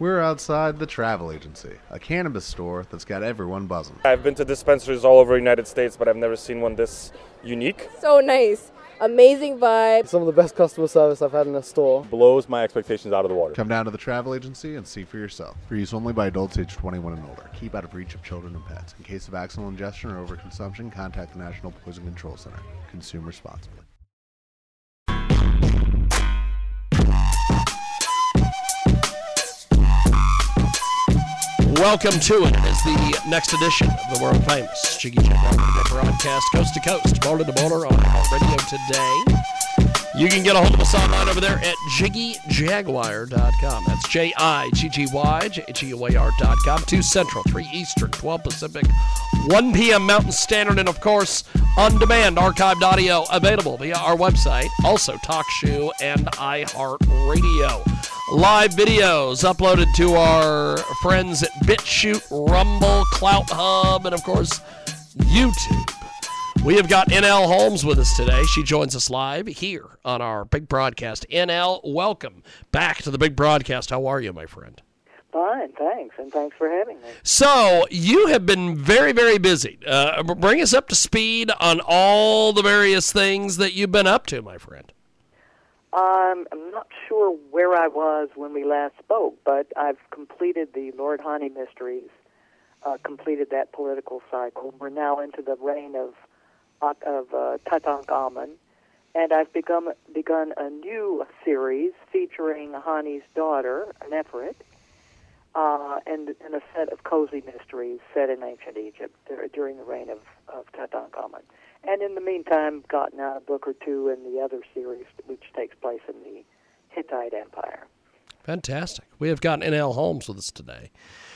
We're outside the travel agency, a cannabis store that's got everyone buzzing. I've been to dispensaries all over the United States, but I've never seen one this unique. So nice. Amazing vibe. Some of the best customer service I've had in a store. Blows my expectations out of the water. Come down to the travel agency and see for yourself. For use only by adults age 21 and older. Keep out of reach of children and pets. In case of accidental ingestion or overconsumption, contact the National Poison Control Center. Consume responsibly. Welcome to it. It is the next edition of the world famous Jiggy Jaguar broadcast coast to coast, border to border on radio today. You can get a hold of us online over there at jiggyjaguar.com. That's J I G G Y J G O A R.com. 2 Central, 3 Eastern, 12 Pacific, 1 p.m. Mountain Standard, and of course, on demand archived audio available via our website, also TalkShoe and iHeartRadio. Live videos uploaded to our friends at BitChute, Rumble, Clout Hub, and of course, YouTube. We have got NL Holmes with us today. She joins us live here on our big broadcast. NL, welcome back to the big broadcast. How are you, my friend? Fine, thanks, and thanks for having me. So, you have been very, very busy. Uh, bring us up to speed on all the various things that you've been up to, my friend. Um, I'm not sure where I was when we last spoke, but I've completed the Lord Hani Mysteries, uh, completed that political cycle. We're now into the reign of of uh, Tutankhamun, and I've begun begun a new series featuring Hani's daughter, Nefret, uh, and, and a set of cozy mysteries set in ancient Egypt during the reign of, of Tutankhamun. And in the meantime, gotten out a book or two in the other series, which takes place in the Hittite Empire. Fantastic. We have got NL Holmes with us today.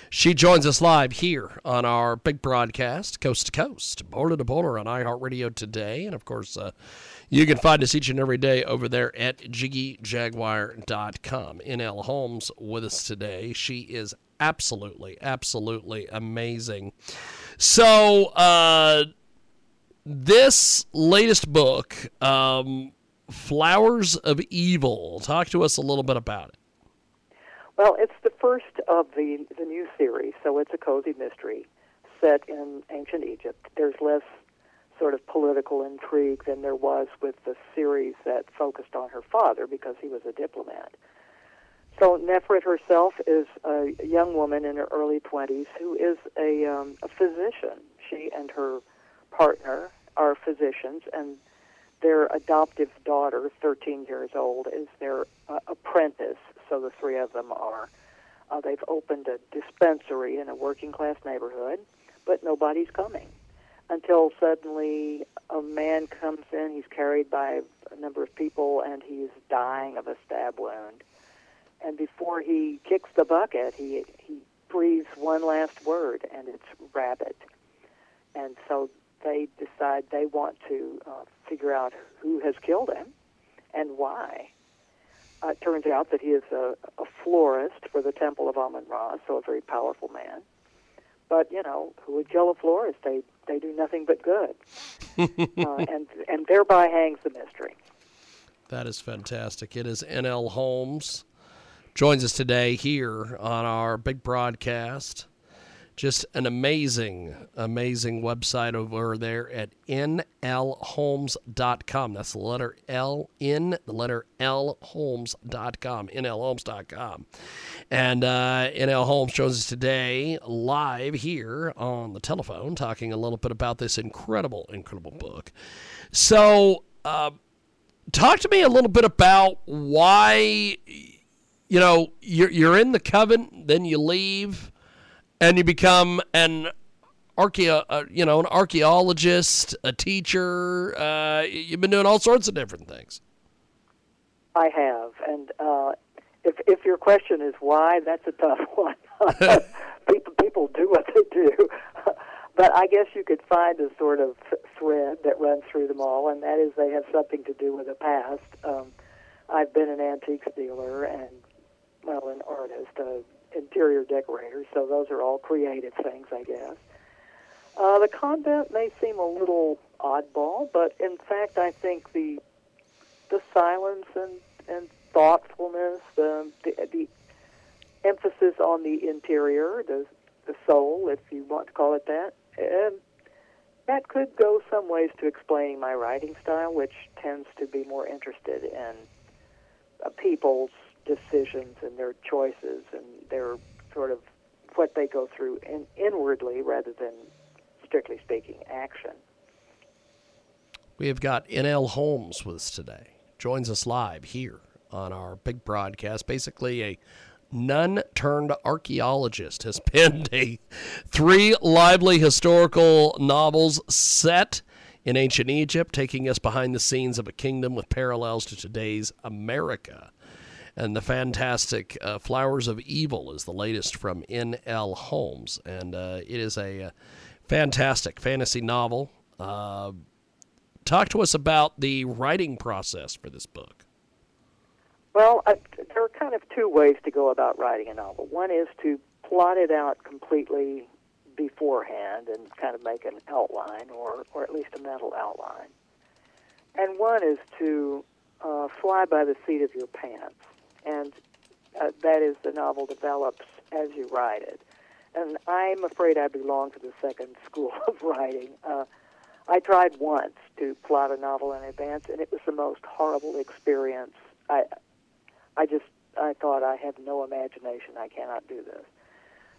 She joins us live here on our big broadcast, coast to coast, border to border on iHeartRadio today. And of course, uh, you can find us each and every day over there at jiggyjaguar.com. NL Holmes with us today. She is absolutely, absolutely amazing. So, uh, this latest book, um, Flowers of Evil, talk to us a little bit about it. Well, it's the first of the the new series, so it's a cozy mystery set in ancient Egypt. There's less sort of political intrigue than there was with the series that focused on her father because he was a diplomat. So Nefret herself is a young woman in her early 20s who is a, um, a physician. She and her partner are physicians, and their adoptive daughter, 13 years old, is their uh, apprentice so the three of them are. Uh, they've opened a dispensary in a working class neighborhood, but nobody's coming until suddenly a man comes in. He's carried by a number of people, and he's dying of a stab wound. And before he kicks the bucket, he he breathes one last word, and it's rabbit. And so they decide they want to uh, figure out who has killed him and why. Uh, it turns out that he is a, a florist for the Temple of Amun Ra, so a very powerful man. But you know, who would kill a florist? They they do nothing but good, uh, and and thereby hangs the mystery. That is fantastic. It is N.L. Holmes joins us today here on our big broadcast just an amazing, amazing website over there at nlholmes.com. That's the letter L in the letter L Holmes.com, nlholmes.com. And uh, NL Holmes joins us today live here on the telephone talking a little bit about this incredible, incredible book. So, uh, talk to me a little bit about why, you know, you're, you're in the coven, then you leave and you become an archeo, uh, you know, an archaeologist, a teacher. Uh, you've been doing all sorts of different things. I have, and uh, if if your question is why, that's a tough one. people people do what they do, but I guess you could find a sort of thread that runs through them all, and that is they have something to do with the past. Um, I've been an antiques dealer and well, an artist, a interior decorators, so those are all creative things, I guess. Uh, the convent may seem a little oddball, but in fact, I think the the silence and, and thoughtfulness, the, the the emphasis on the interior, the the soul, if you want to call it that. And that could go some ways to explaining my writing style, which tends to be more interested in uh, people's decisions and their choices and their sort of what they go through in, inwardly rather than, strictly speaking, action. We have got N.L. Holmes with us today. Joins us live here on our big broadcast. Basically, a nun turned archaeologist has penned a three lively historical novels set in ancient Egypt, taking us behind the scenes of a kingdom with parallels to today's America. And the fantastic uh, Flowers of Evil is the latest from N.L. Holmes. And uh, it is a uh, fantastic fantasy novel. Uh, talk to us about the writing process for this book. Well, I, there are kind of two ways to go about writing a novel. One is to plot it out completely beforehand and kind of make an outline or, or at least a mental outline. And one is to uh, fly by the seat of your pants. And uh, that is, the novel develops as you write it. And I'm afraid I belong to the second school of writing. Uh, I tried once to plot a novel in advance, and it was the most horrible experience. I, I just I thought I have no imagination. I cannot do this.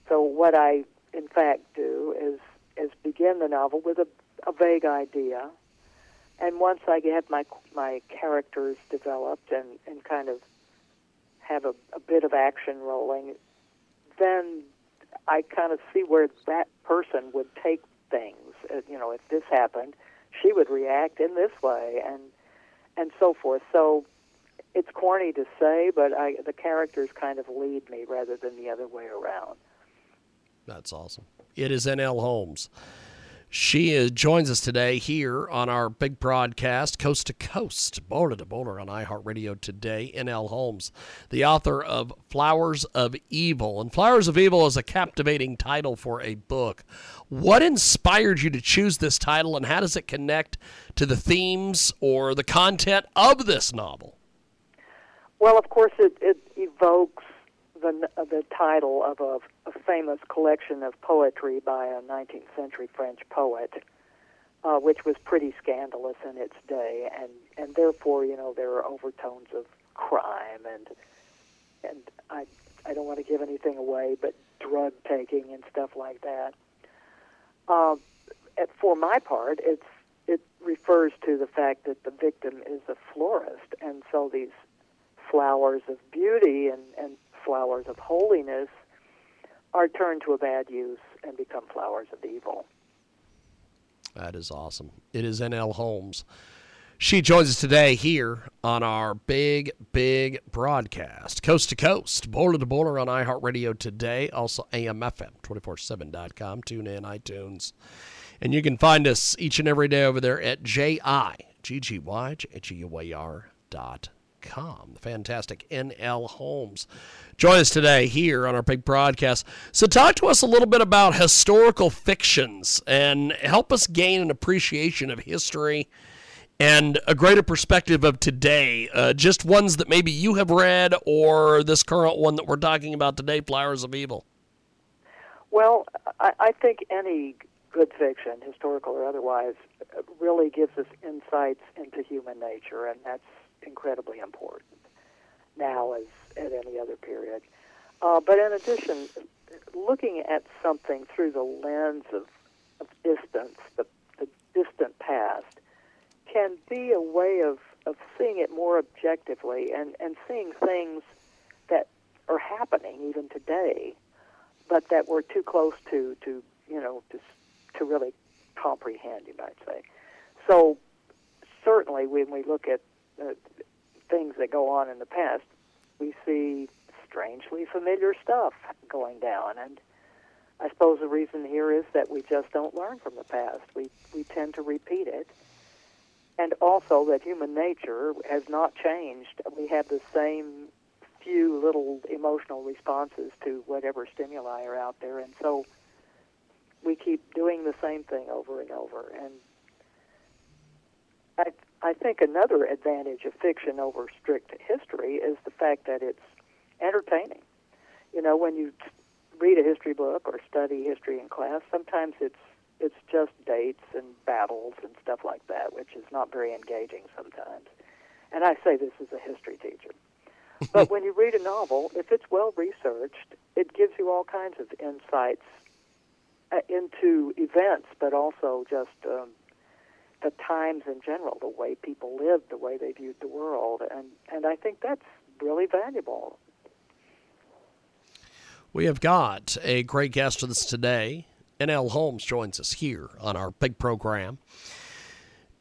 So what I in fact do is is begin the novel with a, a vague idea, and once I get my my characters developed and, and kind of have a, a bit of action rolling, then I kind of see where that person would take things. Uh, you know, if this happened, she would react in this way, and and so forth. So it's corny to say, but I, the characters kind of lead me rather than the other way around. That's awesome. It is N.L. Holmes. She is, joins us today here on our big broadcast, Coast to Coast, Boulder to Boulder on iHeartRadio today. N.L. Holmes, the author of Flowers of Evil. And Flowers of Evil is a captivating title for a book. What inspired you to choose this title, and how does it connect to the themes or the content of this novel? Well, of course, it, it evokes the, the title of a, a famous collection of poetry by a 19th century French poet, uh, which was pretty scandalous in its day, and, and therefore, you know, there are overtones of crime and and I I don't want to give anything away, but drug taking and stuff like that. Uh, for my part, it's it refers to the fact that the victim is a florist, and so these flowers of beauty and, and flowers of holiness are turned to a bad use and become flowers of evil. That is awesome. It is N.L. Holmes. She joins us today here on our big, big broadcast, coast to coast, border to border on iHeartRadio today, also AMFM247.com, tune in, iTunes. And you can find us each and every day over there at J-I-G-G-Y-G-G-Y-R dot com. The fantastic N.L. Holmes. Join us today here on our big broadcast. So, talk to us a little bit about historical fictions and help us gain an appreciation of history and a greater perspective of today. Uh, just ones that maybe you have read or this current one that we're talking about today, Flowers of Evil. Well, I, I think any good fiction, historical or otherwise, really gives us insights into human nature, and that's incredibly important now as at any other period. Uh, but in addition, looking at something through the lens of, of distance, the, the distant past, can be a way of, of seeing it more objectively and, and seeing things that are happening even today, but that we're too close to, to you know, to, to really comprehend, you might say. So certainly when we look at uh, things that go on in the past, we see strangely familiar stuff going down. And I suppose the reason here is that we just don't learn from the past. We, we tend to repeat it. And also that human nature has not changed. We have the same few little emotional responses to whatever stimuli are out there. And so we keep doing the same thing over and over. And I, I think another advantage of fiction over strict history is the fact that it's entertaining. you know, when you read a history book or study history in class, sometimes it's it's just dates and battles and stuff like that, which is not very engaging sometimes. And I say this as a history teacher. but when you read a novel, if it's well researched, it gives you all kinds of insights uh, into events, but also just um, the times in general, the way people lived, the way they viewed the world, and and I think that's really valuable. We have got a great guest with us today. N.L. Holmes joins us here on our big program.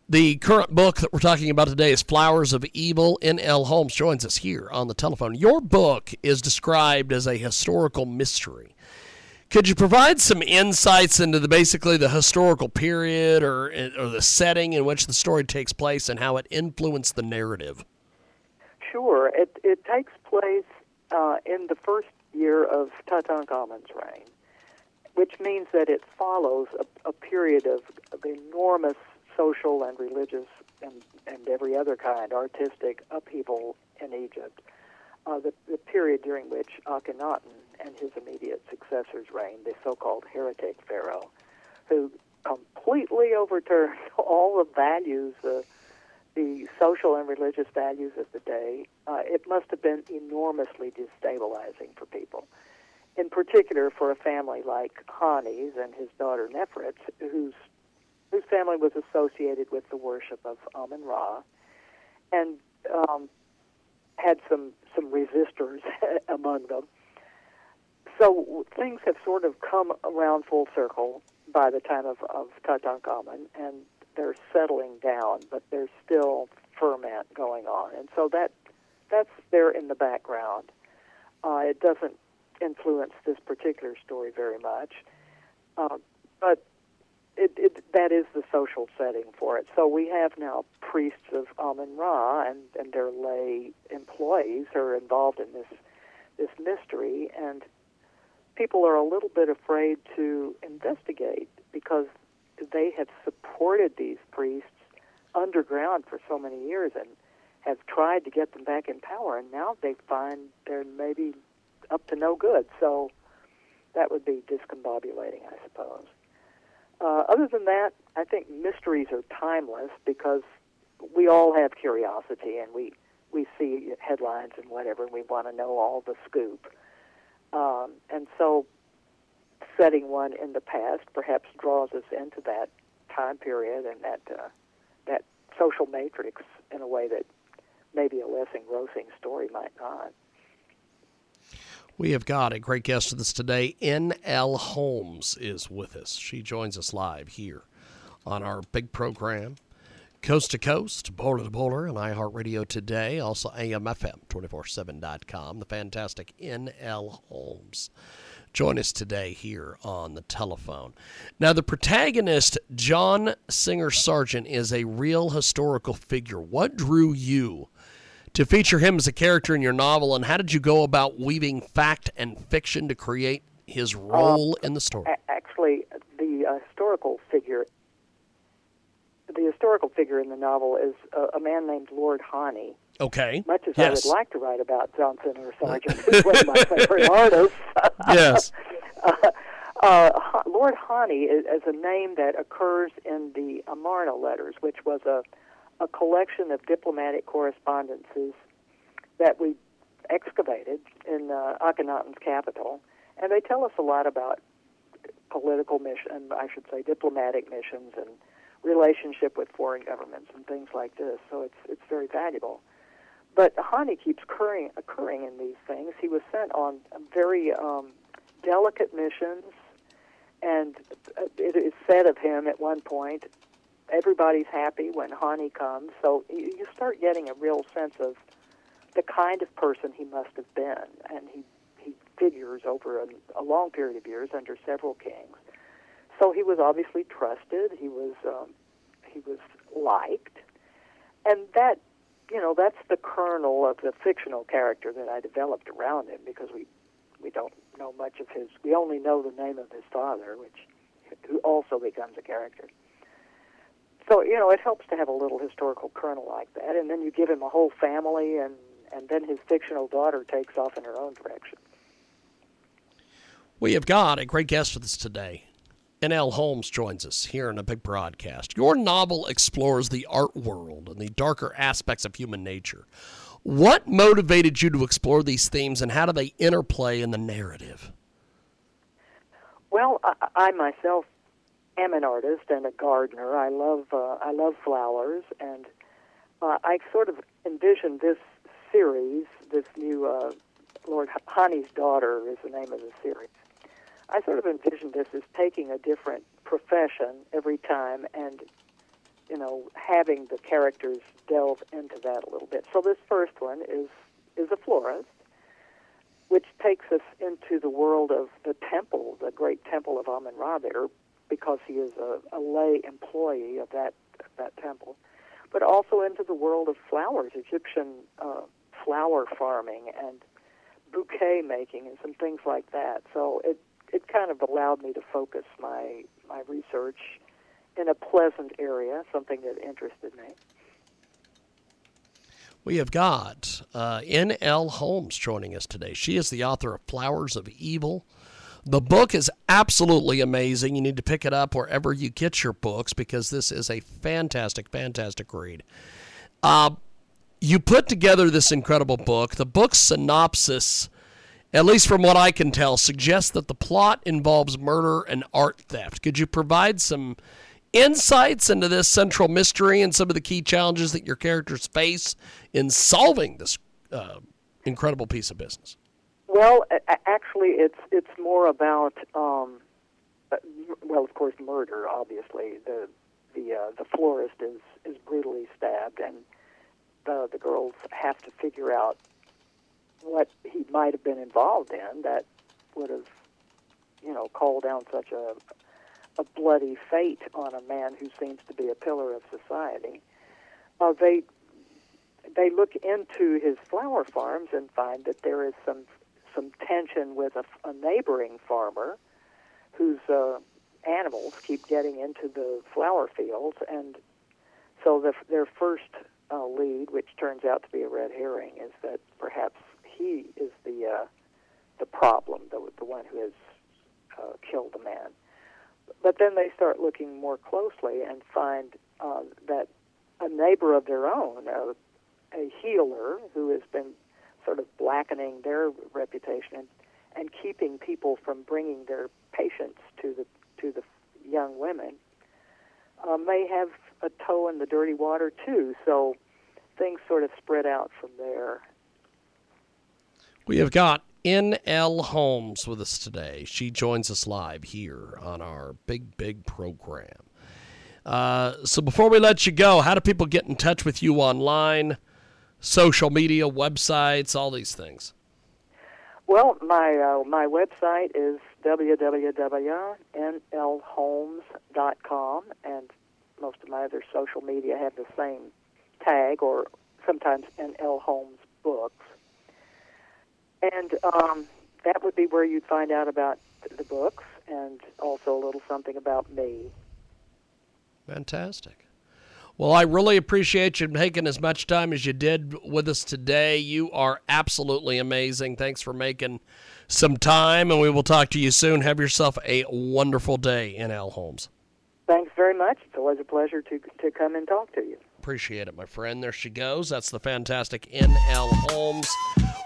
The current book that we're talking about today is Flowers of Evil. N.L. Holmes joins us here on the telephone. Your book is described as a historical mystery. Could you provide some insights into the basically the historical period or or the setting in which the story takes place and how it influenced the narrative? Sure, it it takes place uh, in the first year of Tutankhamun's reign, which means that it follows a, a period of, of enormous social and religious and, and every other kind, artistic upheaval in Egypt. Uh, the, the period during which Akhenaten and his immediate successors reigned, the so-called heretic pharaoh, who completely overturned all the values, uh, the social and religious values of the day. Uh, it must have been enormously destabilizing for people. In particular, for a family like Hani's and his daughter Nefret, whose whose family was associated with the worship of Amun Ra, and um, had some some resistors among them. So things have sort of come around full circle by the time of, of Tutankhamun, and they're settling down, but there's still ferment going on, and so that that's there in the background. Uh, it doesn't influence this particular story very much, uh, but it, it, that is the social setting for it. So we have now priests of Amun Ra and, and their lay employees are involved in this this mystery, and people are a little bit afraid to investigate because they have supported these priests underground for so many years and have tried to get them back in power, and now they find they're maybe up to no good. So that would be discombobulating, I suppose. Uh, other than that, I think mysteries are timeless because we all have curiosity and we, we see headlines and whatever, and we want to know all the scoop. Um, and so setting one in the past perhaps draws us into that time period and that, uh, that social matrix in a way that maybe a less engrossing story might not. We have got a great guest with us today. N.L. Holmes is with us. She joins us live here on our big program, Coast to Coast, Boulder to Boulder, and iHeartRadio today. Also, AMFM247.com. The fantastic N.L. Holmes. Join us today here on the telephone. Now, the protagonist, John Singer Sargent, is a real historical figure. What drew you to feature him as a character in your novel, and how did you go about weaving fact and fiction to create his role in the story? Actually, the uh, historical figure, the historical figure in the novel is a, a man named Lord Hani. Okay. Much as yes. I would like to write about John Singer Sargent, who's one of my favorite artists. yes. Uh, uh, Lord Hani is, is a name that occurs in the Amarna letters, which was a a collection of diplomatic correspondences that we excavated in uh, Akhenaten's capital, and they tell us a lot about political mission, I should say, diplomatic missions and relationship with foreign governments and things like this. So it's it's very valuable. But Hani keeps occurring occurring in these things. He was sent on very um, delicate missions, and it is said of him at one point everybody's happy when Hani comes. So you start getting a real sense of the kind of person he must have been, and he he figures over a, a long period of years under several kings. So he was obviously trusted. He was um, he was liked, and that you know that's the kernel of the fictional character that I developed around him because we we don't know much of his. We only know the name of his father, which who also becomes a character so you know it helps to have a little historical kernel like that, and then you give him a whole family, and and then his fictional daughter takes off in her own direction. We have got a great guest with us today. N.L. Holmes joins us here in a big broadcast. Your novel explores the art world and the darker aspects of human nature. What motivated you to explore these themes and how do they interplay in the narrative? Well, I, I myself am an artist and a gardener. I love uh, I love flowers, and uh, I sort of envisioned this series, this new uh, Lord Hani's Daughter is the name of the series. I sort of envisioned this as taking a different profession every time and, you know, having the characters delve into that a little bit. So this first one is is a florist, which takes us into the world of the temple, the great temple of Amun Ra there, because he is a, a lay employee of that of that temple, but also into the world of flowers, Egyptian uh, flower farming and bouquet making and some things like that. So it it kind of allowed me to focus my my research in a pleasant area, something that interested me. We have got uh, N.L. Holmes joining us today. She is the author of Flowers of Evil. The book is absolutely amazing. You need to pick it up wherever you get your books because this is a fantastic, fantastic read. Uh, you put together this incredible book. The book synopsis at least from what I can tell, suggests that the plot involves murder and art theft. Could you provide some insights into this central mystery and some of the key challenges that your characters face in solving this uh, incredible piece of business? Well, actually, it's it's more about um, uh, well, of course, murder. Obviously, the the uh, the florist is is brutally stabbed, and the the girls have to figure out what he might have been involved in that would have, you know, called down such a a bloody fate on a man who seems to be a pillar of society. Uh, they they look into his flower farms and find that there is some some tension with a, a neighboring farmer whose uh, animals keep getting into the flower fields, and so the, their first uh, lead, which turns out to be a red herring, is that perhaps he is the uh, the problem, the the one who has uh, killed the man. But then they start looking more closely and find uh, that a neighbor of their own, a, a healer who has been sort of blackening their reputation and, and keeping people from bringing their patients to the to the young women, uh, may have a toe in the dirty water too. So things sort of spread out from there. We have got N.L. Holmes with us today. She joins us live here on our big, big program. Uh, so before we let you go, how do people get in touch with you online, social media, websites, all these things? Well, my uh, my website is www.nlholmes.com, and most of my other social media have the same tag, or sometimes NL Holmes Books. And um, that would be where you'd find out about the books and also a little something about me. Fantastic. Well, I really appreciate you taking as much time as you did with us today. You are absolutely amazing. Thanks for making some time, and we will talk to you soon. Have yourself a wonderful day N.L. Holmes. Thanks very much. It's always a pleasure to, to come and talk to you. Appreciate it, my friend. There she goes. That's the fantastic N.L. Holmes.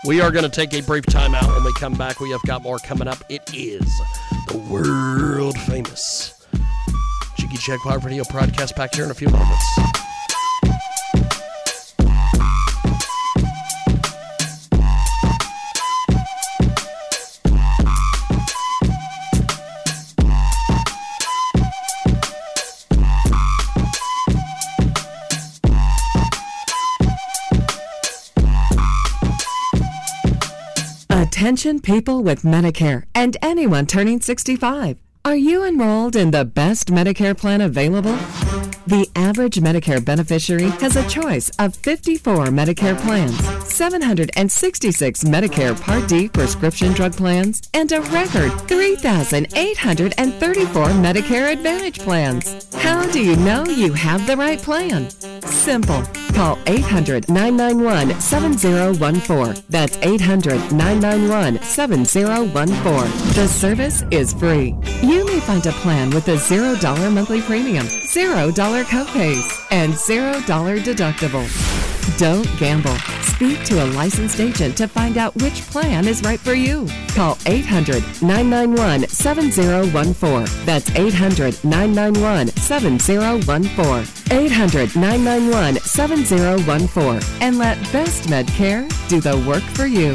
We are going to take a brief time out. When we come back, we have got more coming up. It is the world famous Jiggy Jaguar Radio broadcast back here in a few moments. Attention people with Medicare and anyone turning 65. Are you enrolled in the best Medicare plan available? The average Medicare beneficiary has a choice of 54 Medicare plans, 766 Medicare Part D prescription drug plans, and a record 3,834 Medicare Advantage plans. How do you know you have the right plan? Simple. Call 800 991 7014. That's 800 991 7014. The service is free. You may find a plan with a $0 monthly premium, $0 copays, and $0 deductible. Don't gamble. Speak to a licensed agent to find out which plan is right for you. Call 800 991 7014. That's 800 991 7014. 800 991 7014. And let Best Medcare do the work for you.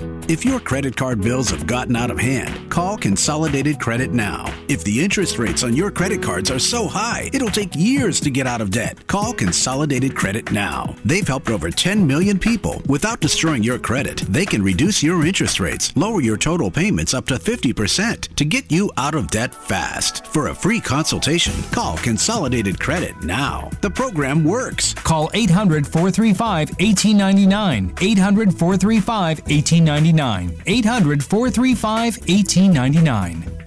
thank you if your credit card bills have gotten out of hand, call Consolidated Credit now. If the interest rates on your credit cards are so high, it'll take years to get out of debt. Call Consolidated Credit now. They've helped over 10 million people without destroying your credit. They can reduce your interest rates, lower your total payments up to 50% to get you out of debt fast. For a free consultation, call Consolidated Credit now. The program works. Call 800 435 1899. 800 435 1899. 800 435 1899.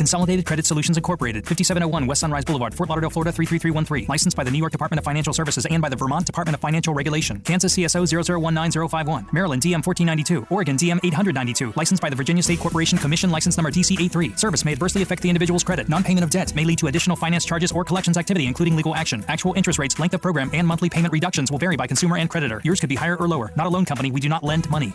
Consolidated Credit Solutions Incorporated, 5701 West Sunrise Boulevard, Fort Lauderdale, Florida 33313. Licensed by the New York Department of Financial Services and by the Vermont Department of Financial Regulation. Kansas CSO 0019051. Maryland DM 1492. Oregon DM 892. Licensed by the Virginia State Corporation Commission license number DC83. Service may adversely affect the individual's credit. Non-payment of debt may lead to additional finance charges or collections activity, including legal action. Actual interest rates, length of program, and monthly payment reductions will vary by consumer and creditor. Yours could be higher or lower. Not a loan company. We do not lend money.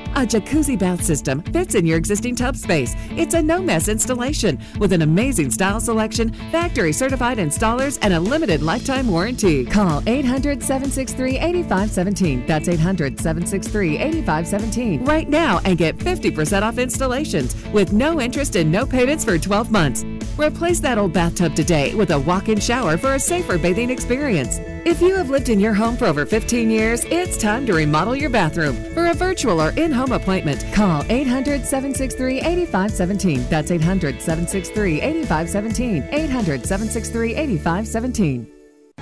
A jacuzzi bath system fits in your existing tub space. It's a no mess installation with an amazing style selection, factory certified installers, and a limited lifetime warranty. Call 800 763 8517. That's 800 763 8517 right now and get 50% off installations with no interest and no payments for 12 months. Replace that old bathtub today with a walk in shower for a safer bathing experience. If you have lived in your home for over 15 years, it's time to remodel your bathroom. For a virtual or in home appointment, call 800 763 8517. That's 800 763 8517. 800 763 8517.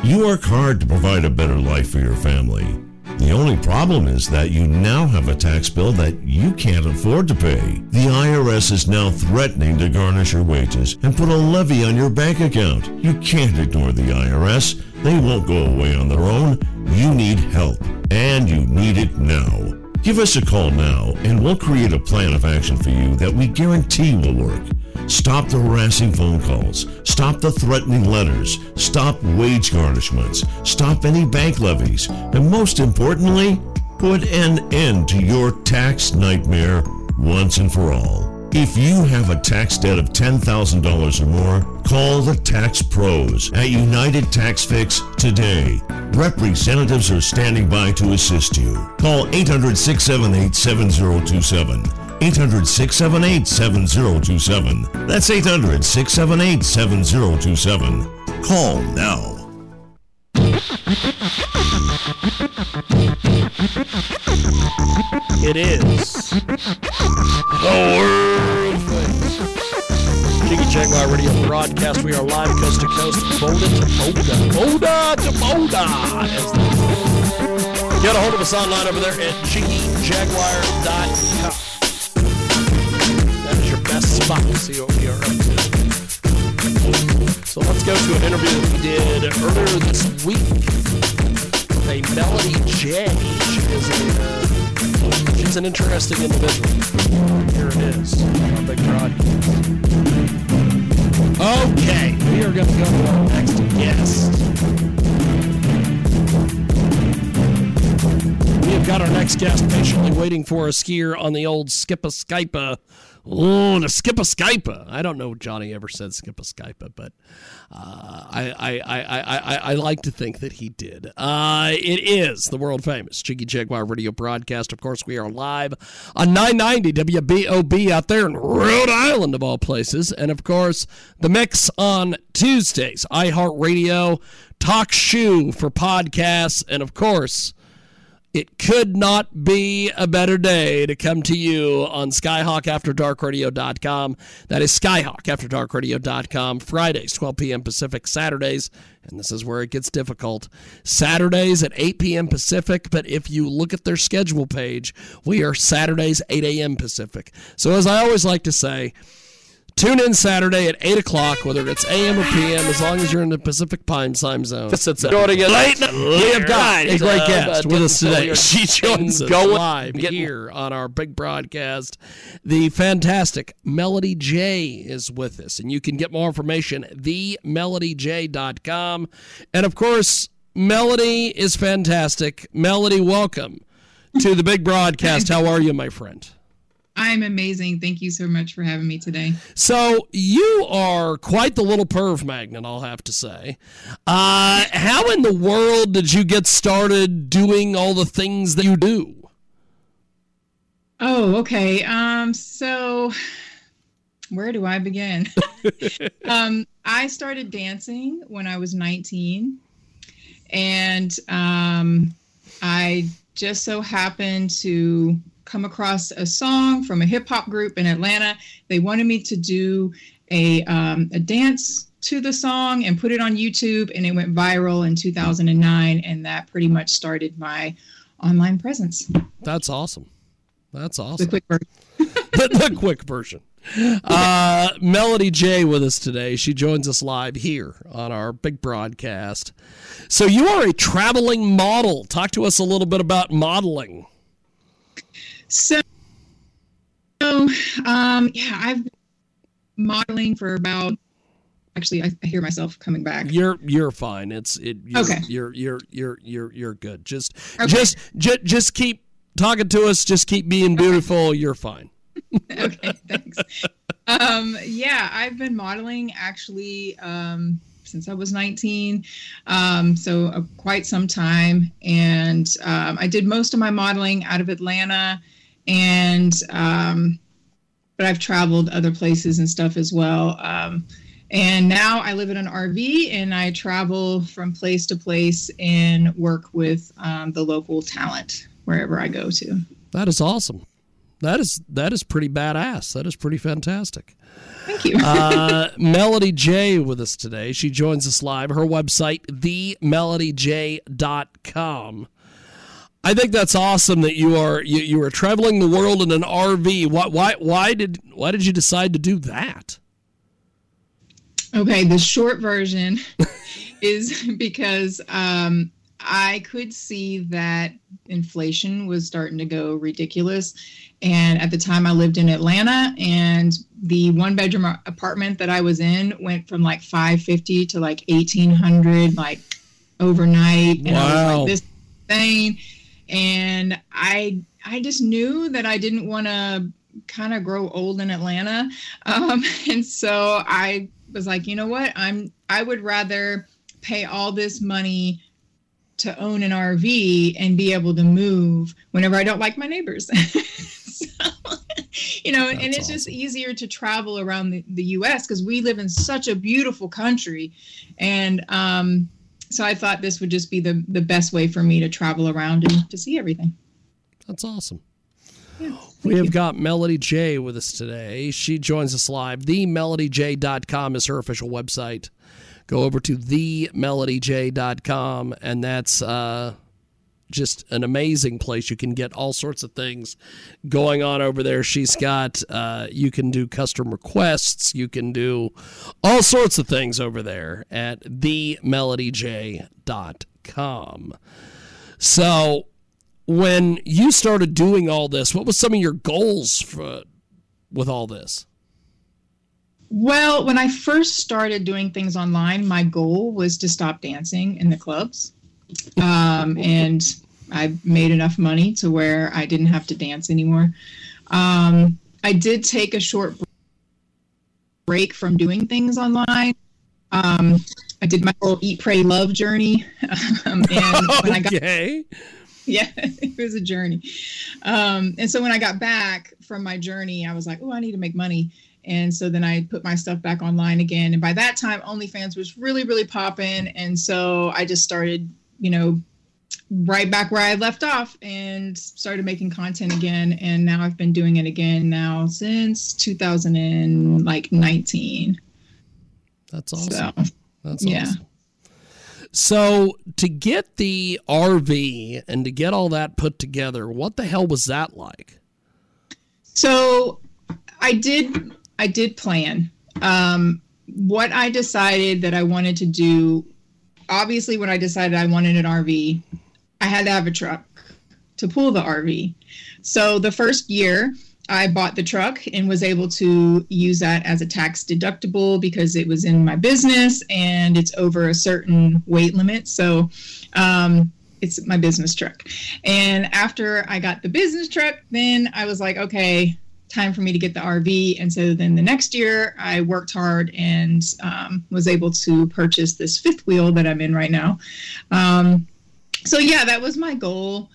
You work hard to provide a better life for your family. The only problem is that you now have a tax bill that you can't afford to pay. The IRS is now threatening to garnish your wages and put a levy on your bank account. You can't ignore the IRS. They won't go away on their own. You need help, and you need it now. Give us a call now, and we'll create a plan of action for you that we guarantee will work. Stop the harassing phone calls. Stop the threatening letters. Stop wage garnishments. Stop any bank levies. And most importantly, put an end to your tax nightmare once and for all. If you have a tax debt of $10,000 or more, call the Tax Pros at United Tax Fix today. Representatives are standing by to assist you. Call 800 678 7027. 800 678 7027. That's 800 678 7027. Call now. It is the world famous Jiggy Jaguar Radio broadcast. We are live coast to coast, Boulder to Boulder, Boulder to they- Get a hold of us online over there at jiggyjaguar.com. That is your best spot. See what we are go to an interview that we did earlier this week with a Melody Jai. She is a, uh, she's an interesting individual. Here it is on Big Broadcast. Okay, we are going to go to our next guest. We have got our next guest patiently waiting for us here on the old Skip a Skype. Oh, the Skip a. I don't know if Johnny ever said Skip a Skype, but uh, I, I, I, I, I, I like to think that he did. Uh, it is the world famous Jiggy Jaguar radio broadcast. Of course, we are live on 990 WBOB out there in Rhode Island, of all places. And of course, the mix on Tuesdays, iHeartRadio, Talk Shoe for podcasts, and of course, it could not be a better day to come to you on SkyhawkAfterDarkRadio.com. That is SkyhawkAfterDarkRadio.com. Fridays, 12 p.m. Pacific. Saturdays, and this is where it gets difficult. Saturdays at 8 p.m. Pacific, but if you look at their schedule page, we are Saturdays 8 a.m. Pacific. So as I always like to say, Tune in Saturday at 8 o'clock, whether it's AM or PM, as long as you're in the Pacific Time time zone. This is Joining us Late- we have got a great uh, guest uh, with us today. She joins us going, live getting- here on our big broadcast. The fantastic Melody Jai is with us, and you can get more information at themelodyj.com. And of course, Melody is fantastic. Melody, welcome to the big broadcast. How are you, my friend? I'm amazing. Thank you so much for having me today. So you are quite the little perv magnet, I'll have to say. Uh, how in the world did you get started doing all the things that you do? Oh, okay. Um, so where do I begin? um, I started dancing when I was 19, and um, I just so happened to come across a song from a hip hop group in Atlanta. They wanted me to do a um, a dance to the song and put it on YouTube, and it went viral in 2009, and that pretty much started my online presence. That's awesome. That's awesome. The quick version. the, the quick version. Uh, Melody Jai with us today. She joins us live here on our big broadcast. So you are a traveling model. Talk to us a little bit about modeling. So, um, yeah, I've been modeling for about. Actually, I, I hear myself coming back. You're you're fine. It's it. You're, Okay. You're you're you're you're you're good. Just Okay. just just just keep talking to us. Just keep being beautiful. You're fine. okay, thanks. um, yeah, I've been modeling actually um, since I was 19, um, so uh, quite some time. And um, I did most of my modeling out of Atlanta, and um, but I've traveled other places and stuff as well. Um, and now I live in an RV and I travel from place to place and work with um, the local talent wherever I go to. That is awesome. That is that is pretty badass. That is pretty fantastic. Thank you. uh, Melody Jai with us today. She joins us live. Her website, themelodyj.com. I think that's awesome that you are you, you are traveling the world in an RV. Why why why did why did you decide to do that? Okay, the short version is because um, I could see that inflation was starting to go ridiculous. And at the time, I lived in Atlanta, and the one bedroom apartment that I was in went from like 550 to like 1800 like overnight. And I was Wow. like, this is insane. And I I just knew that I didn't want to kind of grow old in Atlanta. Um, and so I was like, you know what? I'm I would rather pay all this money to own an RV and be able to move whenever I don't like my neighbors. so, you know, and it's just easier to travel around the, the US because we live in such a beautiful country. And um, so I thought this would just be the, the best way for me to travel around and to see everything. That's awesome. We have got Melody Jai with us today. She joins us live. TheMelodyJ.com is her official website. Go over to TheMelodyJ.com, and that's uh, just an amazing place. You can get all sorts of things going on over there. She's got, uh, you can do custom requests, you can do all sorts of things over there at themelodyj.com. So, when you started doing all this, what was some of your goals for, with all this? Well, when I first started doing things online, my goal was to stop dancing in the clubs. Um, and I made enough money to where I didn't have to dance anymore. Um, I did take a short break from doing things online. Um, I did my whole eat, pray, love journey. Um, and when I got, okay. yeah, it was a journey. Um, and so when I got back from my journey, I was like, oh, I need to make money. And so then I put my stuff back online again. And by that time, OnlyFans was really, really popping. And so I just started, you know, right back where I left off and started making content again. And now I've been doing it again now since 2019. That's awesome. So, That's awesome. yeah. So to get the RV and to get all that put together, what the hell was that like? So I did I did plan. Um, what I decided that I wanted to do, obviously, when I decided I wanted an RV, I had to have a truck to pull the RV. So the first year, I bought the truck and was able to use that as a tax deductible because it was in my business and it's over a certain weight limit. So um, it's my business truck. And after I got the business truck, then I was like, okay, time for me to get the RV. And so then the next year, I worked hard and um, was able to purchase this fifth wheel that I'm in right now. Um, so yeah, that was my goal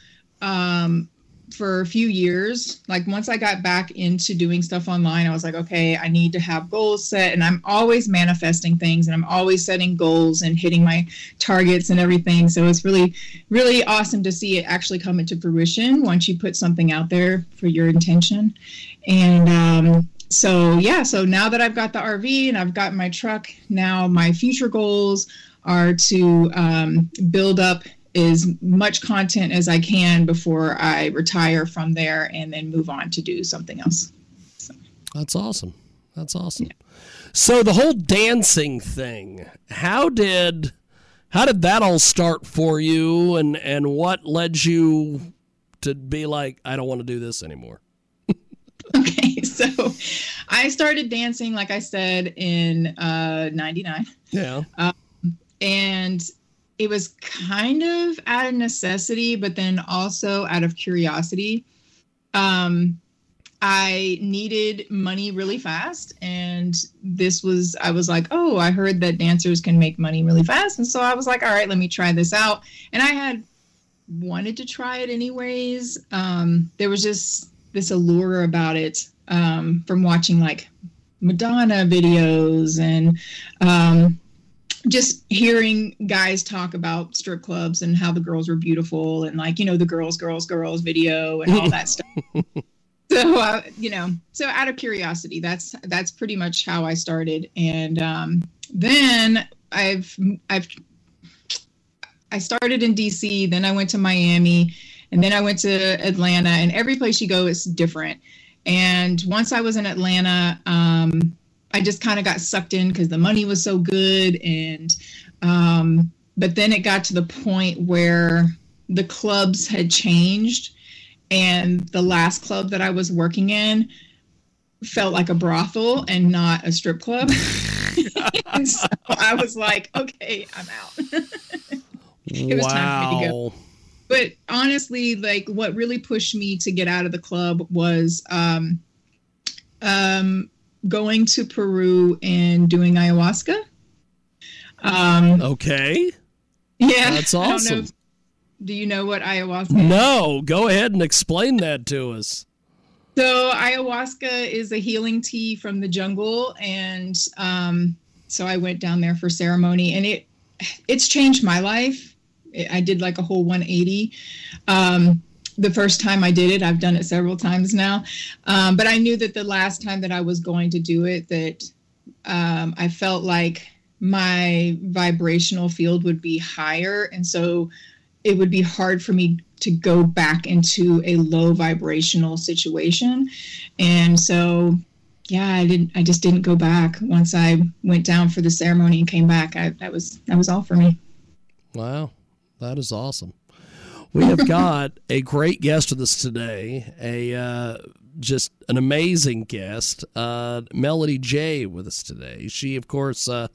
um, for a few years. Like once I got back into doing stuff online, I was like, okay, I need to have goals set, and I'm always manifesting things, and I'm always setting goals and hitting my targets and everything. So it's really, really awesome to see it actually come into fruition once you put something out there for your intention. And um, so yeah, so now that I've got the RV and I've got my truck, now my future goals are to um, build up as much content as I can before I retire from there and then move on to do something else. That's awesome. That's awesome. So the whole dancing thing, how did how did that all start for you and and what led you to be like I don't want to do this anymore? okay, so I started dancing like I said in uh 99. Yeah. Um, and it was kind of out of necessity, but then also out of curiosity. Um, I needed money really fast, and this was, I was like, oh, I heard that dancers can make money really fast. And so I was like, all right, let me try this out. And I had wanted to try it anyways. Um, there was just this allure about it um, from watching like Madonna videos and um, just hearing guys talk about strip clubs and how the girls were beautiful and like you know the girls girls girls video and all that stuff. So uh, you know so out of curiosity that's that's pretty much how i started. And um, then i've i've i started in dc then i went to miami and then i went to atlanta and every place you go is different. And once i was in atlanta um, I just kind of got sucked in because the money was so good. And, um, but then it got to the point where the clubs had changed. And the last club that I was working in felt like a brothel and not a strip club. so I was like, okay, I'm out. it was wow. time for me to go. But honestly, like what really pushed me to get out of the club was um, um, going to Peru and doing ayahuasca. Um, okay. Yeah, That's awesome. know- do you know what ayahuasca? is? No, go ahead and explain that to us. So ayahuasca is a healing tea from the jungle, and um, so I went down there for ceremony, and it it's changed my life. I did like a whole 180. Um, the first time I did it, I've done it several times now, um, but I knew that the last time that I was going to do it, that um, I felt like my vibrational field would be higher, and so it would be hard for me to go back into a low vibrational situation. And so, yeah, I didn't, I just didn't go back once I went down for the ceremony and came back. I, that was, that was all for me. Wow. That is awesome. We have got a great guest with us today, a uh, just an amazing guest, uh, Melody Jai, with us today. She, of course, uh,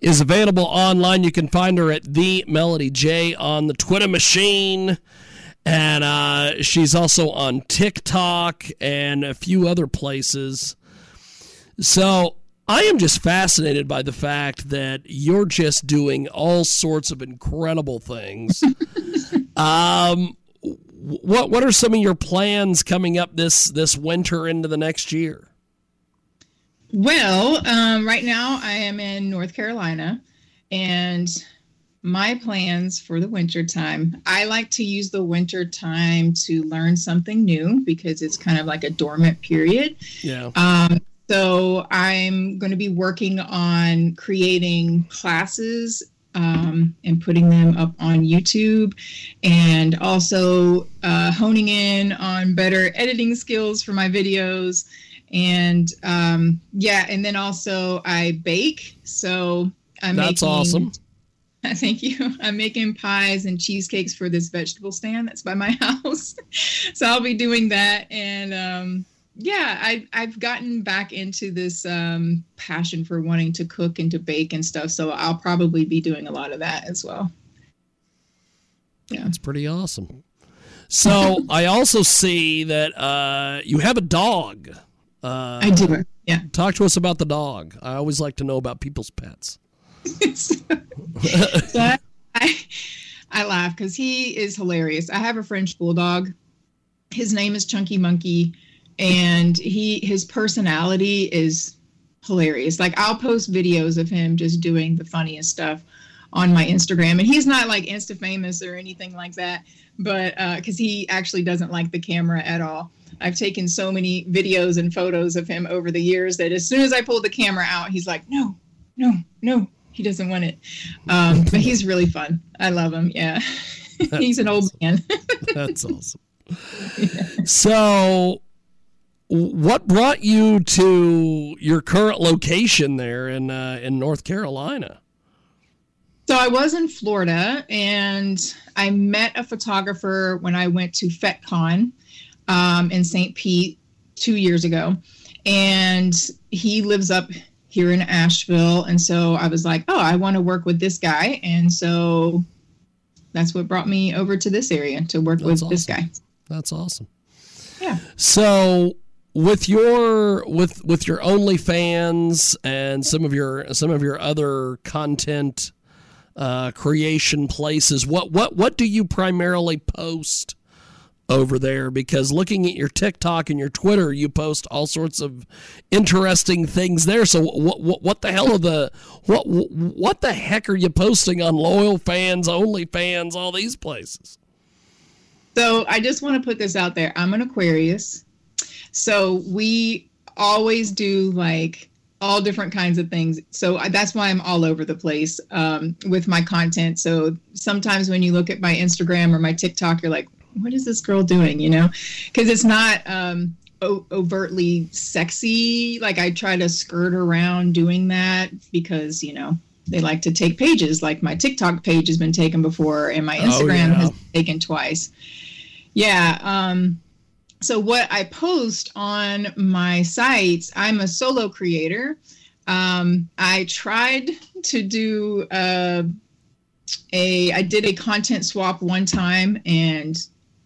is available online. You can find her at the Melody Jai on the Twitter machine, and uh, she's also on TikTok and a few other places. So I am just fascinated by the fact that you're just doing all sorts of incredible things. um, what what are some of your plans coming up this this winter into the next year? Well, um, right now I am in North Carolina, and my plans for the winter time i like to use the winter time to learn something new because it's kind of like a dormant period yeah um, so I'm going to be working on creating classes um, and putting them up on YouTube, and also uh, honing in on better editing skills for my videos. And um, yeah, and then also I bake. So I'm That's making, awesome. Thank you. I'm making pies and cheesecakes for this vegetable stand that's by my house. so I'll be doing that. And um, yeah, I, I've gotten back into this um, passion for wanting to cook and to bake and stuff. So I'll probably be doing a lot of that as well. Yeah, it's pretty awesome. So I also see that uh, you have a dog. Uh, I do. Yeah. Talk to us about the dog. I always like to know about people's pets. so I, I, I laugh because he is hilarious. I have a French bulldog. His name is Chunky Monkey and he his personality is hilarious. Like I'll post videos of him just doing the funniest stuff on my Instagram, and he's not like Insta famous or anything like that, but uh because uh, he actually doesn't like the camera at all. I've taken so many videos and photos of him over the years that as soon as I pull the camera out, he's like, no, no, no, he doesn't want it. Um, but he's really fun. I love him. Yeah, he's an old man. That's awesome. Yeah. So what brought you to your current location there in uh, in North Carolina? So I was in Florida, and I met a photographer when I went to FetCon um, in St. Pete two years ago, and he lives up here in Asheville, and so I was like, oh, I want to work with this guy, and so that's what brought me over to this area to work that's with awesome. this guy. That's awesome. Yeah. So with your with with your OnlyFans and some of your some of your other content uh, creation places, what what what do you primarily post over there? Because looking at your TikTok and your Twitter, you post all sorts of interesting things there. So what what, what the hell are the what what the heck are you posting on Loyal Fans, OnlyFans, all these places? So I just want to put this out there. I'm an Aquarius. So we always do like all different kinds of things. So that's why I'm all over the place um, with my content. So sometimes when you look at my Instagram or my TikTok, you're like, what is this girl doing? You know, because it's not um, o- overtly sexy. Like I try to skirt around doing that because, you know, they like to take pages. Like my TikTok page has been taken before and my Instagram oh, yeah. has been taken twice. Yeah. Um, so what I post on my sites, I'm a solo creator. Um, I tried to do uh, a, I did a content swap one time, and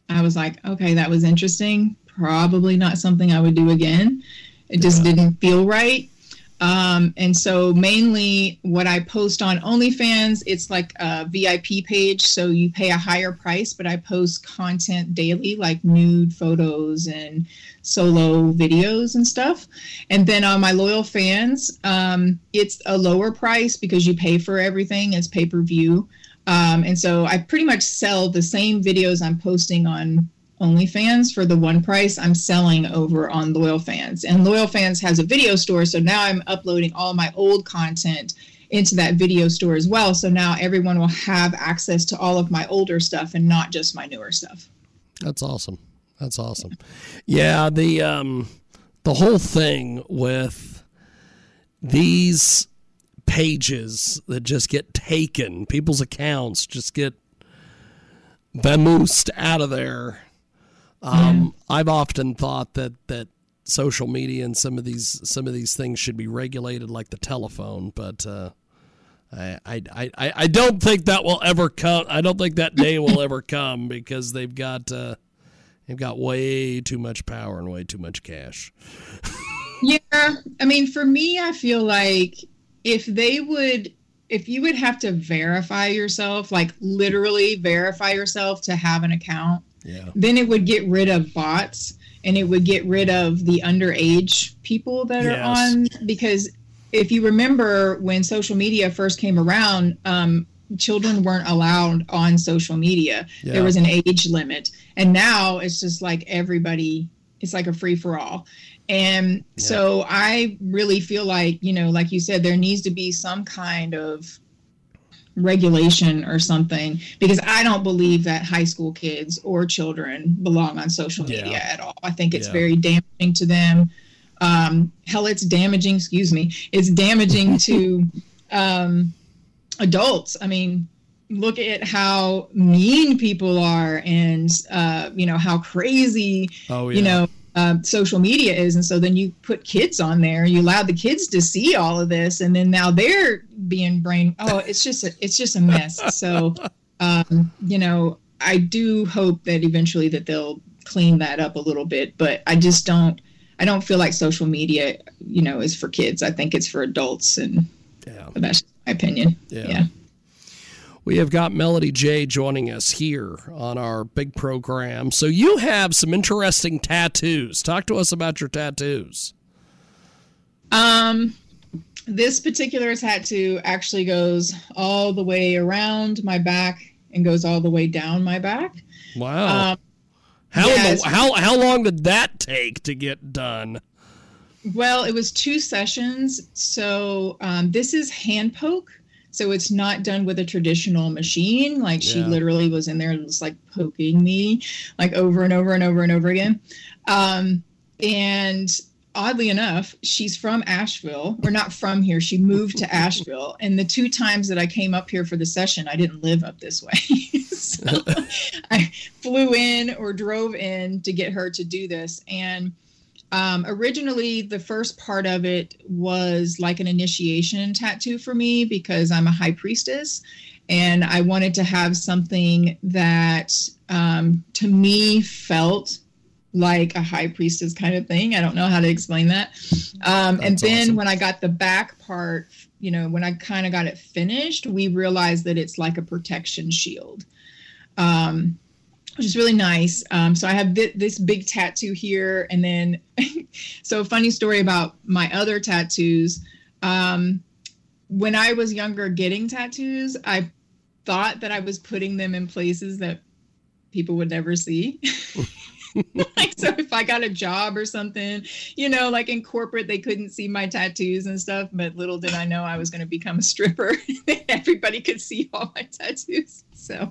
I was like, okay, that was interesting. Probably not something I would do again. It just yeah. didn't feel right. Um, and so mainly what I post on OnlyFans, it's like a VIP page. So you pay a higher price, but I post content daily, like nude photos and solo videos and stuff. And then on my loyal fans, um, it's a lower price because you pay for everything. It's pay per view. Um, and so I pretty much sell the same videos I'm posting on OnlyFans for the one price I'm selling over on Loyal Fans. And Loyal Fans has a video store, so now I'm uploading all my old content into that video store as well. So now everyone will have access to all of my older stuff and not just my newer stuff. That's awesome. That's awesome. Yeah, the um the whole thing with these pages that just get taken, people's accounts just get vamoosed out of there. Um, I've often thought that that social media and some of these some of these things should be regulated like the telephone, but uh, I, I I I don't think that will ever come. I don't think that day will ever come because they've got uh, they've got way too much power and way too much cash. yeah, I mean, for me, I feel like if they would if you would have to verify yourself, like literally verify yourself to have an account, yeah. then it would get rid of bots and it would get rid of the underage people that Yes. are on. Because if you remember when social media first came around, um, children weren't allowed on social media. Yeah. There was an age limit. And now it's just like everybody, it's like a free for all. And so I really feel like, you know, like you said, there needs to be some kind of regulation or something because I don't believe that high school kids or children belong on social Yeah. media at all. I think it's Yeah. very damaging to them. Um, hell, it's damaging, excuse me, it's damaging to um, adults. I mean, look at how mean people are and, uh, you know, how crazy Oh yeah. you know uh, social media is. And so then you put kids on there. You allow the kids to see all of this. And then now they're being brain oh it's just a, it's just a mess. So um, you know i do hope that eventually that they'll clean that up a little bit. But i just don't i don't feel like social media you know is for kids. I think it's for adults and yeah. that's my opinion. Yeah. yeah. We have got Melody Jai joining us here on our big program. So you have some interesting tattoos. Talk to us about your tattoos. Um, this particular tattoo actually goes all the way around my back and goes all the way down my back. Wow. Um, how, yeah, the- how how long did that take to get done? Well, it was two sessions. So um, this is hand poke. So it's not done with a traditional machine. Like she literally was in there and was like poking me like over and over and over and over again. Um, and oddly enough, she's from Asheville. We're not from here. She moved to Asheville. And the two times that I came up here for the session, I didn't live up this way. so I flew in or drove in to get her to do this. And um, originally, the first part of it was like an initiation tattoo for me because I'm a high priestess. And I wanted to have something that um, to me felt like a high priestess kind of thing. I don't know how to explain that. Um, and then awesome. when I got the back part, you know, when I kind of got it finished, we realized that it's like a protection shield. Um, which is really nice. Um, so I have thi- this big tattoo here, and then so funny story about my other tattoos. Um, when I was younger, getting tattoos, I thought that I was putting them in places that people would never see. like so if i got a job or something you know like in corporate they couldn't see my tattoos and stuff but little did i know i was going to become a stripper everybody could see all my tattoos so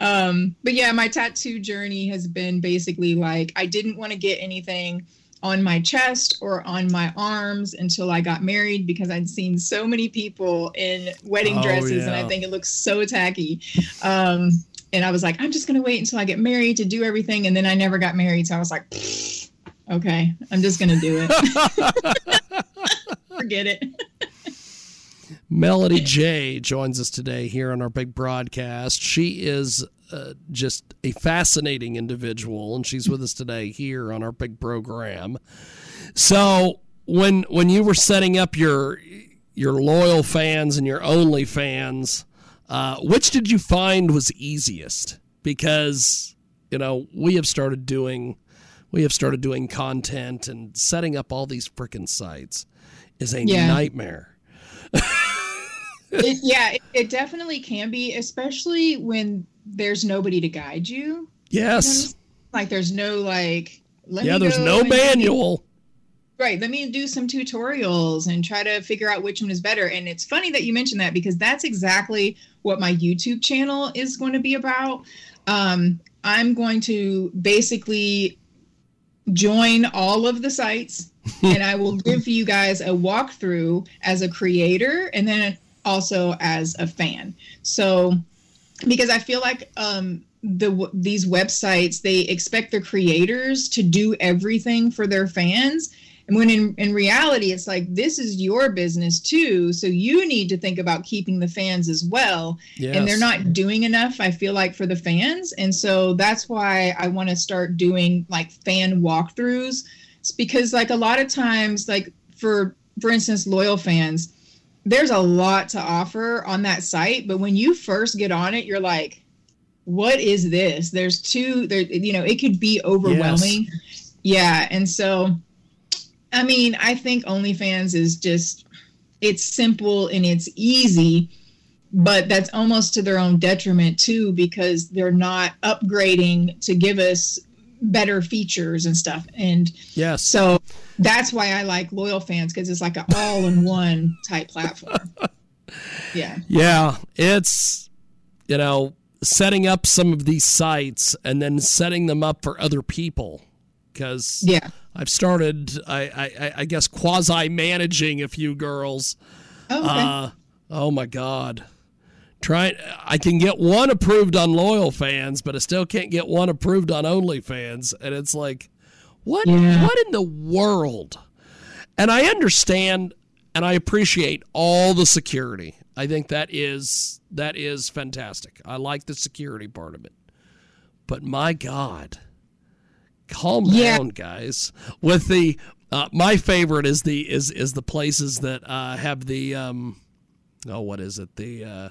um but yeah my tattoo journey has been basically like i didn't want to get anything on my chest or on my arms until I got married because I'd seen so many people in wedding Oh, dresses and I think it looks so tacky. Um, and I was like, I'm just gonna wait until I get married to do everything, and then I never got married, so I was like, okay, I'm just gonna do it. Forget it. Melody Jai joins us today here on our big broadcast. She is uh, just a fascinating individual, and she's with us today here on our big program. So when when you were setting up your your loyal fans and your only fans, uh, which did you find was easiest? Because you know we have started doing we have started doing content and setting up all these freaking sites is a Yeah. nightmare. it, yeah, it, it definitely can be, especially when there's nobody to guide you. Yes. Like there's no like. Let yeah, me there's no manual. right let me do some tutorials and try to figure out which one is better and it's funny that you mentioned that because that's exactly what my youtube channel is going to be about um, i'm going to basically join all of the sites and i will give you guys a walkthrough as a creator and then also as a fan so because i feel like um, the these websites they expect the creators to do everything for their fans and when in, in reality, it's like, this is your business too. So you need to think about keeping the fans as well. Yes. And they're not doing enough, I feel like, for the fans. And so that's why I want to start doing like fan walkthroughs. It's because, like, a lot of times, like, for for instance, loyal fans, there's a lot to offer on that site. But when you first get on it, you're like, what is this? There's two, there, you know, it could be overwhelming. Yes. Yeah. And so, I mean, I think OnlyFans is just it's simple and it's easy, but that's almost to their own detriment too because they're not upgrading to give us better features and stuff. And yes, so that's why I like loyal fans because it's like an all-in-one type platform. Yeah. Yeah, it's you know setting up some of these sites and then setting them up for other people because yeah I've started, I, I, I guess, quasi managing a few girls. Oh, okay. uh, oh my God. Try, I can get one approved on Loyal Fans, but I still can't get one approved on OnlyFans. And it's like, what, yeah. what in the world? And I understand and I appreciate all the security. I think that is that is fantastic. I like the security part of it. But my God calm yeah. down, guys. With the uh, my favorite is the is is the places that uh, have the um, oh what is it the uh,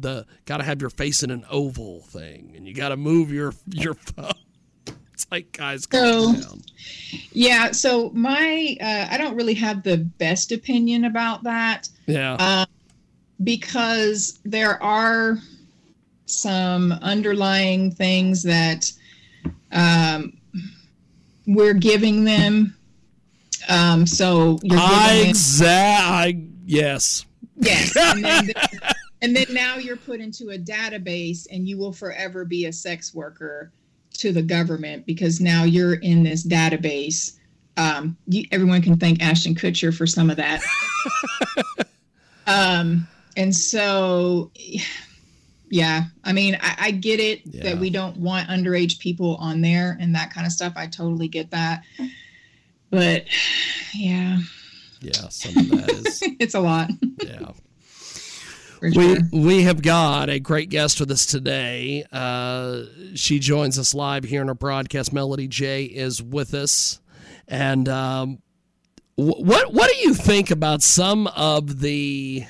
the got to have your face in an oval thing, and you got to move your your phone. It's like guys, so, down. Yeah, so my uh, I don't really have the best opinion about that. Yeah, uh, because there are some underlying things that um, we're giving them. Um, so you're I exactly yes, yes, and then, now you're put into a database, and you will forever be a sex worker to the government because now you're in this database. Um, you, everyone can thank Ashton Kutcher for some of that. um, and so yeah i mean i, I get it yeah. that we don't want underage people on there and that kind of stuff i totally get that but yeah yeah some of that is it's a lot yeah we we have got a great guest with us today. Uh, she joins us live here in our broadcast. Melody Jai is with us, and um, what what do you think about some of the,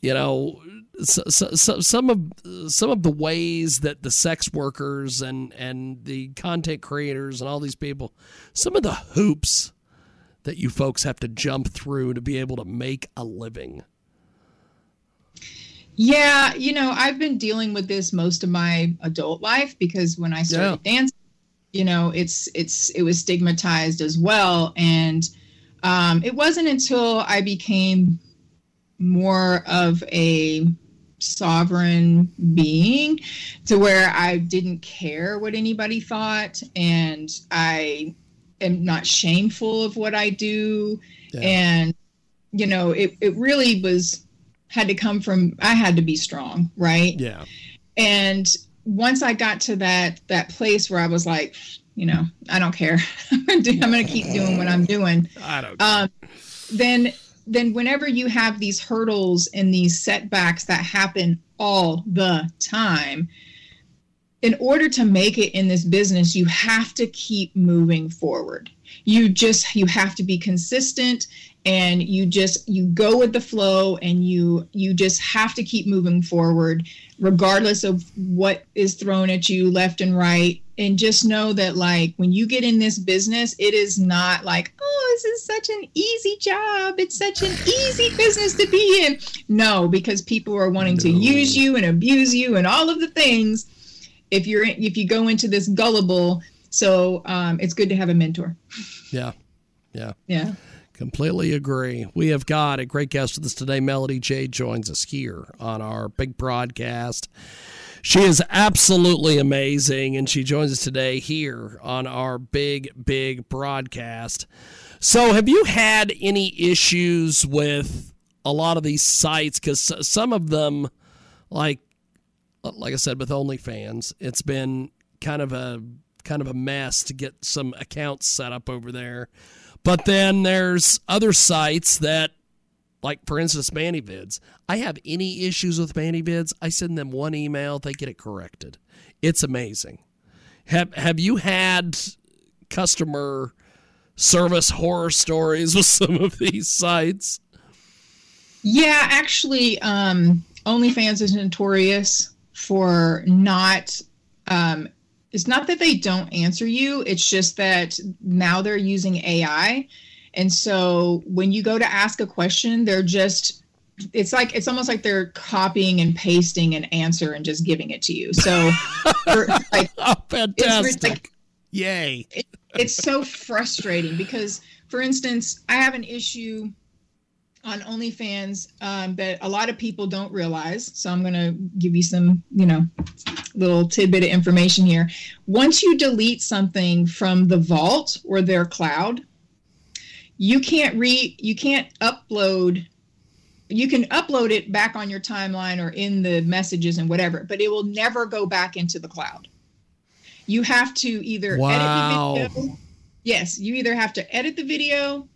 you know, so, so, some of some of the ways that the sex workers and and the content creators and all these people, some of the hoops that you folks have to jump through to be able to make a living. Yeah, you know, I've been dealing with this most of my adult life because when I started yeah. dancing, you know, it's it's it was stigmatized as well, and um, it wasn't until I became more of a sovereign being to where I didn't care what anybody thought and I am not shameful of what I do. Yeah. And, you know, it, it really was had to come from I had to be strong, right? Yeah. And once I got to that that place where I was like, you know, I don't care. I'm I'm gonna keep doing what I'm doing. I don't. Um, then then whenever you have these hurdles and these setbacks that happen all the time, in order to make it in this business, you have to keep moving forward. You just you have to be consistent and you just you go with the flow and you you just have to keep moving forward regardless of what is thrown at you left and right and just know that like when you get in this business it is not like oh this is such an easy job it's such an easy business to be in no because people are wanting no. to use you and abuse you and all of the things if you're if you go into this gullible so um, it's good to have a mentor yeah Yeah. Yeah. Completely agree. We have got a great guest with us today. Melody Jai joins us here on our big broadcast. She is absolutely amazing, and she joins us today here on our big, big broadcast. So, have you had any issues with a lot of these sites? Because some of them, like, like I said, with OnlyFans, it's been kind of a kind of a mess to get some accounts set up over there. But then there's other sites that like for instance ManyVids. I have any issues with ManyVids, I send them one email, they get it corrected. It's amazing. Have have you had customer service horror stories with some of these sites? Yeah, actually, um, OnlyFans is notorious for not. Um, it's not that they don't answer you. It's just that now they're using AI, and so when you go to ask a question, they're just. It's like it's almost like they're copying and pasting an answer and just giving it to you. So, like, oh, fantastic! It's like, Yay! It, it's so frustrating because, for instance, I have an issue on OnlyFans um, that a lot of people don't realize. So I'm going to give you some, you know, little tidbit of information here. Once you delete something from the vault or their cloud, you can't re you can't upload you can upload it back on your timeline or in the messages and whatever, but it will never go back into the cloud. You have to either wow. edit the video. Yes, you either have to edit the video,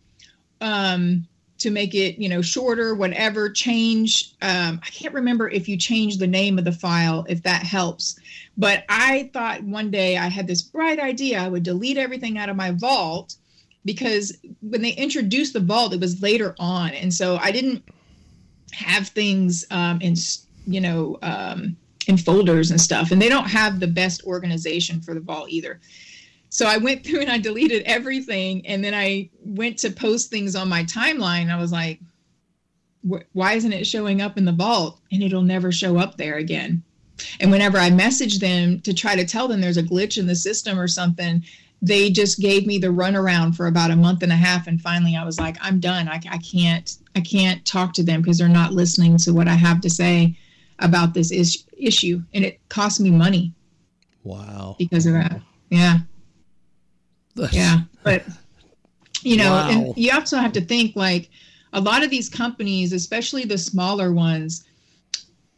um, to make it you know shorter whatever change um, i can't remember if you change the name of the file if that helps. But i thought one day i had this bright idea i would delete everything out of my vault because when they introduced the vault it was later on. And so i didn't have things um, in you know um, in folders and stuff. And they don't have the best organization for the vault either so I went through and I deleted everything. And then I went to post things on my timeline. I was like, why isn't it showing up in the vault? And it'll never show up there again. And whenever I message them to try to tell them there's a glitch in the system or something, they just gave me the runaround for about a month and a half. And finally I was like, I'm done. I, I can't, I can't talk to them because they're not listening to what I have to say about this is- issue. And it cost me money. Wow. Because of that. Yeah yeah but you know wow. and you also have to think like a lot of these companies especially the smaller ones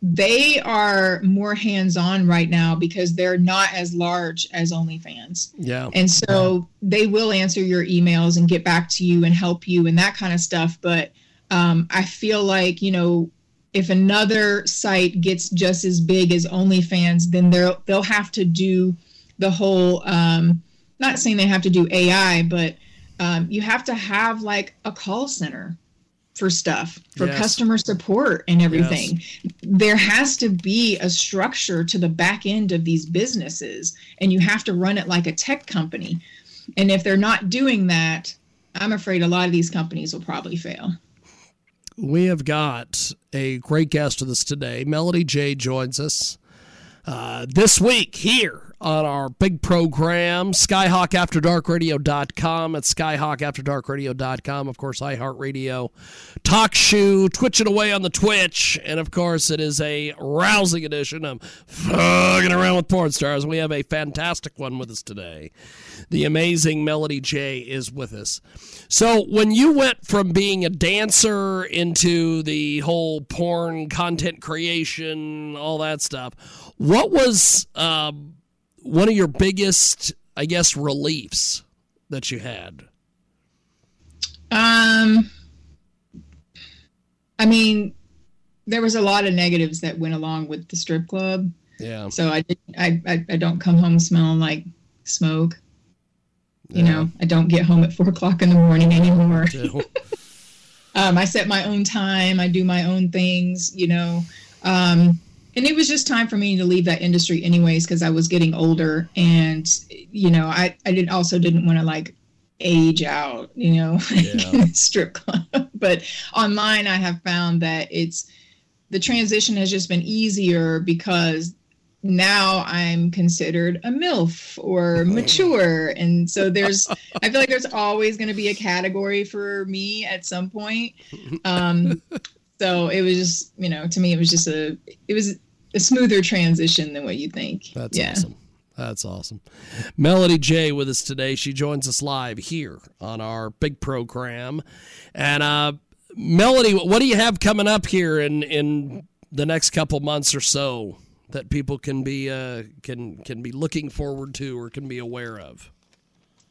they are more hands-on right now because they're not as large as OnlyFans. Yeah. And so they will answer your emails and get back to you and help you and that kind of stuff. But um, I feel like you know if another site gets just as big as OnlyFans, then they'll they'll have to do the whole um, not saying they have to do AI, but um, you have to have like a call center for stuff for yes. customer support and everything yes. there has to be a structure to the back end of these businesses and you have to run it like a tech company and if they're not doing that i'm afraid a lot of these companies will probably fail we have got a great guest with us today melody jai joins us uh, this week here on our big program, skyhawkafterdarkradio.com. At skyhawkafterdarkradio.com. Of course, iHeartRadio, TalkShoe, twitching away on the Twitch. And of course, it is a rousing edition of Fucking Around with Porn Stars. We have a fantastic one with us today. The amazing Melody Jai is with us. So, when you went from being a dancer into the whole porn content creation, all that stuff, what was. Um, one of your biggest, I guess, reliefs that you had? Um, I mean, there was a lot of negatives that went along with the strip club. Yeah. So I, I, I, I don't come home smelling like smoke. You yeah. know, I don't get home at four o'clock in the morning anymore. um, I set my own time. I do my own things. You know, um, and it was just time for me to leave that industry anyways because i was getting older and you know i i did also didn't want to like age out you know yeah. strip club but online i have found that it's the transition has just been easier because now I'm considered a MILF or mature. And so there's, I feel like there's always going to be a category for me at some point. Um, so it was just, you know, to me, it was just a, it was a smoother transition than what you think. That's yeah. awesome. That's awesome. Melody Jai with us today. She joins us live here on our big program. And uh, Melody, what do you have coming up here in in the next couple months or so that people can be uh, can can be looking forward to or can be aware of?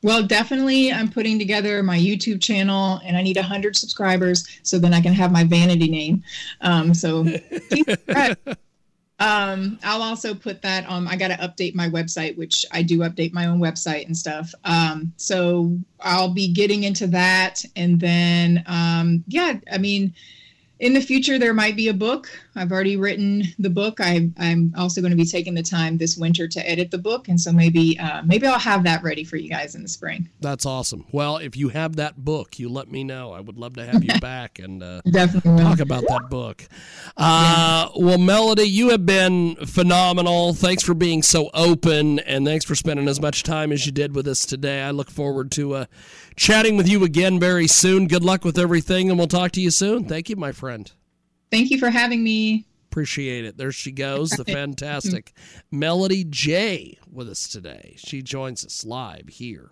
Well, definitely, I'm putting together my YouTube channel, and I need 100 subscribers so then I can have my vanity name. Um, so, um, I'll also put that on. I got to update my website, which I do update my own website and stuff. Um, so I'll be getting into that, and then um, yeah, I mean in the future there might be a book i've already written the book I, i'm also going to be taking the time this winter to edit the book and so maybe uh, maybe i'll have that ready for you guys in the spring That's awesome. Well, if you have that book, you let me know. I would love to have you back and uh, Definitely talk about that book. Uh, well, Melody, you have been phenomenal. Thanks for being so open and thanks for spending as much time as you did with us today. I look forward to uh, chatting with you again very soon. Good luck with everything, and we'll talk to you soon. Thank you, my friend. Thank you for having me Appreciate it. There she goes, the fantastic Melody Jai with us today. She joins us live here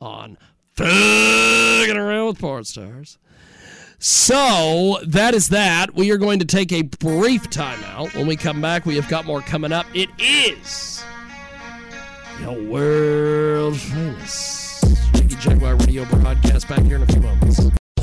on Fucking Around with Porn Stars. So that is that. We are going to take a brief timeout. When we come back, we have got more coming up. It is your world famous Jiggy Jaguar Radio broadcast back here in a few moments.